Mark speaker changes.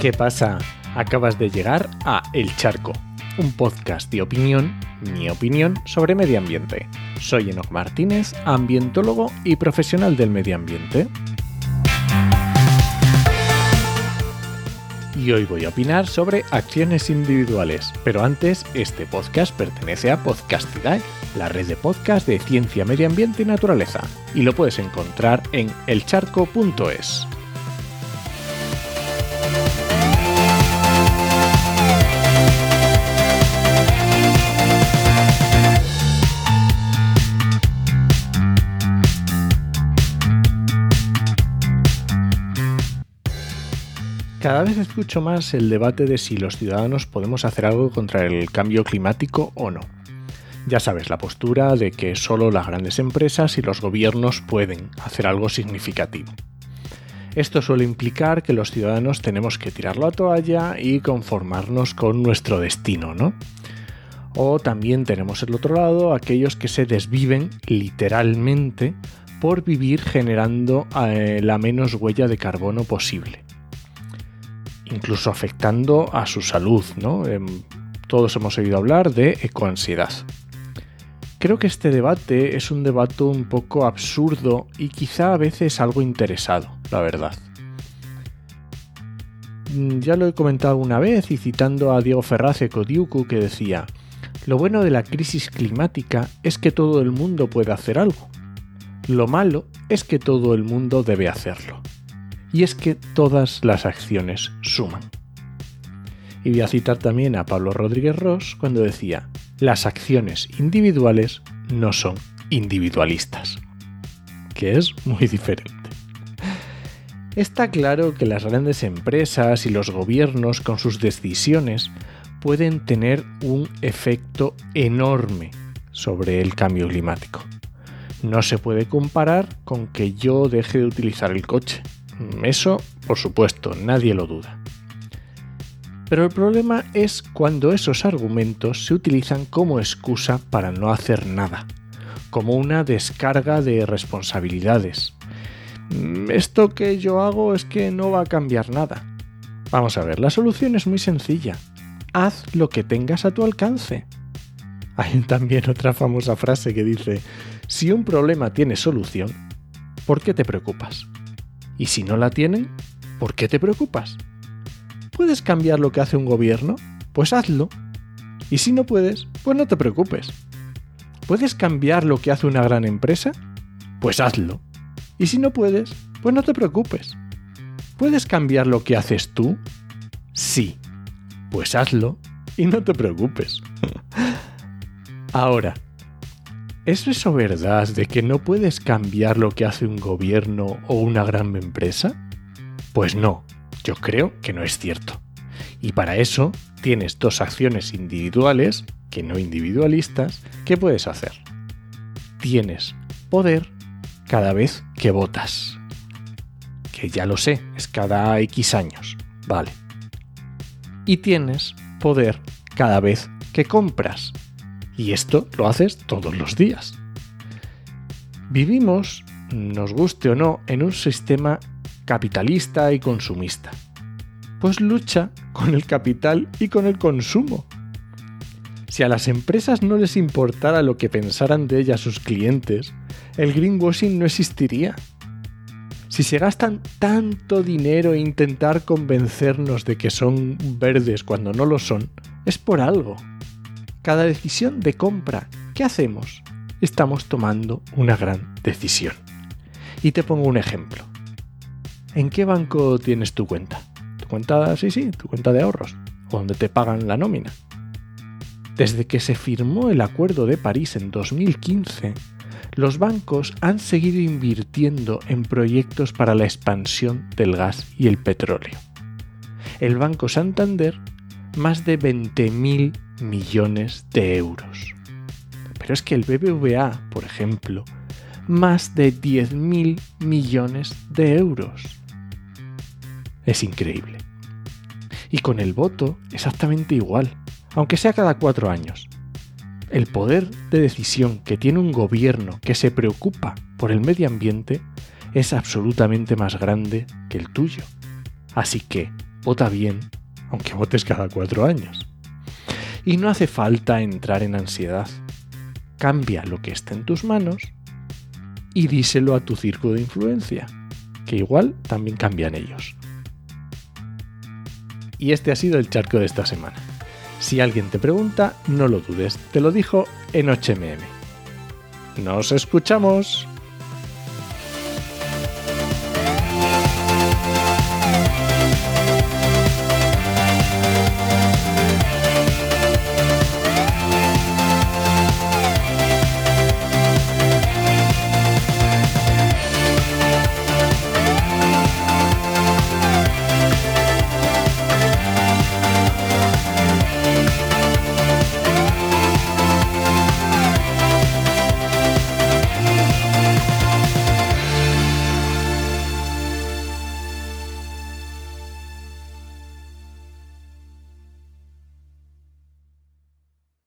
Speaker 1: ¿Qué pasa? Acabas de llegar a El Charco, un podcast de opinión, mi opinión, sobre medio ambiente. Soy Enoch Martínez, ambientólogo y profesional del medio ambiente. Y hoy voy a opinar sobre acciones individuales, pero antes, este podcast pertenece a Podcastidae, la red de podcast de ciencia, medio ambiente y naturaleza, y lo puedes encontrar en elcharco.es. Cada vez escucho más el debate de si los ciudadanos podemos hacer algo contra el cambio climático o no. Ya sabes, la postura de que solo las grandes empresas y los gobiernos pueden hacer algo significativo. Esto suele implicar que los ciudadanos tenemos que tirarlo a toalla y conformarnos con nuestro destino, ¿no? O también tenemos el otro lado aquellos que se desviven literalmente por vivir generando eh, la menos huella de carbono posible incluso afectando a su salud. ¿no? Em, todos hemos oído hablar de ecoansiedad. Creo que este debate es un debate un poco absurdo y quizá a veces algo interesado, la verdad. Mm, ya lo he comentado una vez y citando a Diego Ferraz Codiucu que decía, lo bueno de la crisis climática es que todo el mundo puede hacer algo. Lo malo es que todo el mundo debe hacerlo y es que todas las acciones suman. Y voy a citar también a Pablo Rodríguez Ross cuando decía, las acciones individuales no son individualistas, que es muy diferente. Está claro que las grandes empresas y los gobiernos con sus decisiones pueden tener un efecto enorme sobre el cambio climático. No se puede comparar con que yo deje de utilizar el coche eso, por supuesto, nadie lo duda. Pero el problema es cuando esos argumentos se utilizan como excusa para no hacer nada, como una descarga de responsabilidades. Mm, esto que yo hago es que no va a cambiar nada. Vamos a ver, la solución es muy sencilla. Haz lo que tengas a tu alcance. Hay también otra famosa frase que dice, si un problema tiene solución, ¿por qué te preocupas? Y si no la tienen, ¿por qué te preocupas? ¿Puedes cambiar lo que hace un gobierno? Pues hazlo. Y si no puedes, pues no te preocupes. ¿Puedes cambiar lo que hace una gran empresa? Pues hazlo. Y si no puedes, pues no te preocupes. ¿Puedes cambiar lo que haces tú? Sí. Pues hazlo y no te preocupes. Ahora, ¿Es eso verdad de que no puedes cambiar lo que hace un gobierno o una gran empresa? Pues no, yo creo que no es cierto. Y para eso tienes dos acciones individuales, que no individualistas, que puedes hacer. Tienes poder cada vez que votas. Que ya lo sé, es cada X años, vale. Y tienes poder cada vez que compras. Y esto lo haces todos los días. Vivimos, nos guste o no, en un sistema capitalista y consumista. Pues lucha con el capital y con el consumo. Si a las empresas no les importara lo que pensaran de ellas sus clientes, el greenwashing no existiría. Si se gastan tanto dinero en intentar convencernos de que son verdes cuando no lo son, es por algo cada decisión de compra que hacemos, estamos tomando una gran decisión. Y te pongo un ejemplo. ¿En qué banco tienes tu cuenta? Tu cuenta, sí, sí, tu cuenta de ahorros, o donde te pagan la nómina. Desde que se firmó el Acuerdo de París en 2015, los bancos han seguido invirtiendo en proyectos para la expansión del gas y el petróleo. El Banco Santander, más de 20.000 millones de euros. Pero es que el BBVA, por ejemplo, más de 10.000 millones de euros. Es increíble. Y con el voto exactamente igual, aunque sea cada cuatro años. El poder de decisión que tiene un gobierno que se preocupa por el medio ambiente es absolutamente más grande que el tuyo. Así que vota bien, aunque votes cada cuatro años. Y no hace falta entrar en ansiedad. Cambia lo que está en tus manos y díselo a tu círculo de influencia, que igual también cambian ellos. Y este ha sido el charco de esta semana. Si alguien te pregunta, no lo dudes, te lo dijo en 8mm. ¡Nos escuchamos!